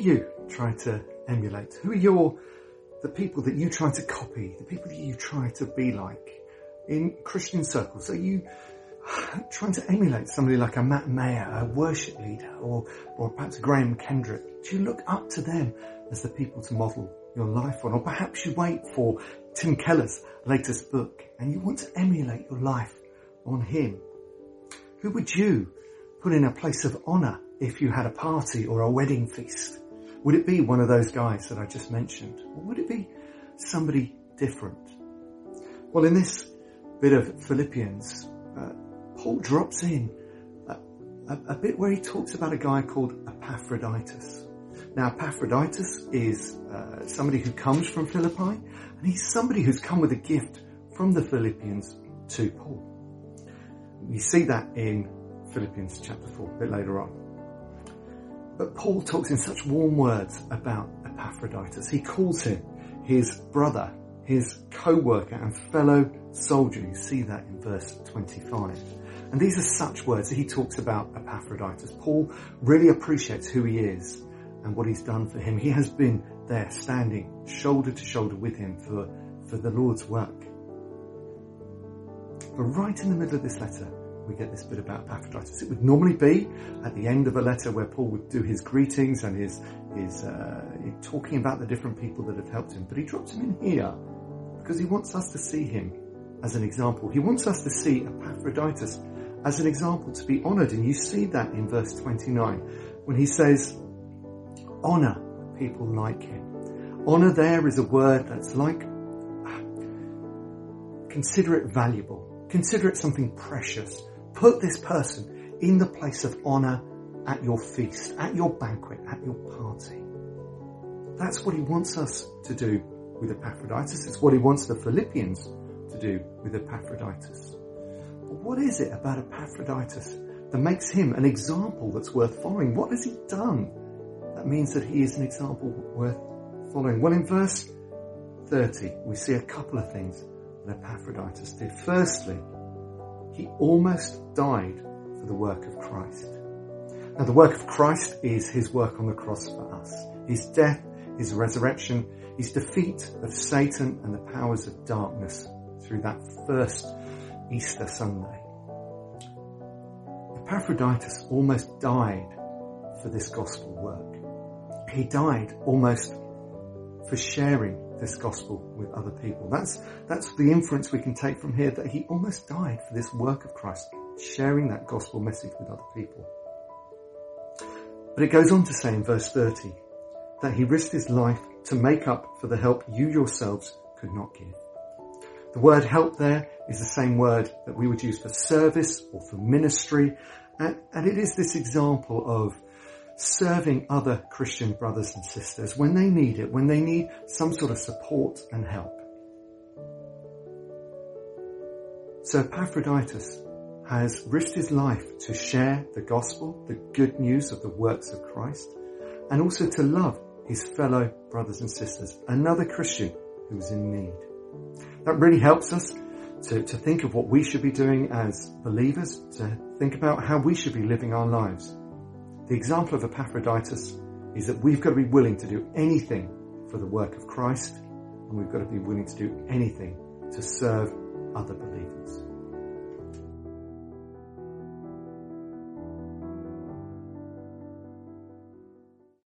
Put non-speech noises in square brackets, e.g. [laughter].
you try to emulate? Who are your the people that you try to copy, the people that you try to be like in Christian circles? Are you [sighs] trying to emulate somebody like a Matt Maher, a worship leader, or, or perhaps Graham Kendrick? Do you look up to them as the people to model your life on? Or perhaps you wait for Tim Keller's latest book and you want to emulate your life on him. Who would you put in a place of honour if you had a party or a wedding feast? Would it be one of those guys that I just mentioned? Or would it be somebody different? Well, in this bit of Philippians, uh, Paul drops in a, a, a, bit where he talks about a guy called Epaphroditus. Now, Epaphroditus is uh, somebody who comes from Philippi, and he's somebody who's come with a gift from the Philippians to Paul. We see that in Philippians chapter 4, a bit later on. But Paul talks in such warm words about Epaphroditus. He calls him his brother, his co-worker and fellow soldier. You see that in verse 25. And these are such words that he talks about Epaphroditus. Paul really appreciates who he is and what he's done for him. He has been there standing shoulder to shoulder with him for, for the Lord's work. But right in the middle of this letter, we get this bit about Epaphroditus. It would normally be at the end of a letter where Paul would do his greetings and his, his uh, talking about the different people that have helped him. But he drops him in here because he wants us to see him as an example. He wants us to see Epaphroditus as an example to be honoured. And you see that in verse 29 when he says, honour people like him. Honour there is a word that's like, consider it valuable. Consider it something precious. Put this person in the place of honour at your feast, at your banquet, at your party. That's what he wants us to do with Epaphroditus. It's what he wants the Philippians to do with Epaphroditus. But what is it about Epaphroditus that makes him an example that's worth following? What has he done that means that he is an example worth following? Well, in verse 30, we see a couple of things that Epaphroditus did. Firstly, he almost died for the work of Christ. Now, the work of Christ is his work on the cross for us. His death, his resurrection, his defeat of Satan and the powers of darkness through that first Easter Sunday. Epaphroditus almost died for this gospel work. He died almost for sharing this gospel with other people. That's, that's the inference we can take from here that he almost died for this work of Christ, sharing that gospel message with other people. But it goes on to say in verse 30 that he risked his life to make up for the help you yourselves could not give. The word help there is the same word that we would use for service or for ministry. And, and it is this example of serving other Christian brothers and sisters when they need it, when they need some sort of support and help. So Epaphroditus has risked his life to share the gospel, the good news of the works of Christ, and also to love his fellow brothers and sisters, another Christian who is in need. That really helps us to, to think of what we should be doing as believers, to think about how we should be living our lives. The example of Epaphroditus is that we've got to be willing to do anything for the work of Christ, and we've got to be willing to do anything to serve other believers.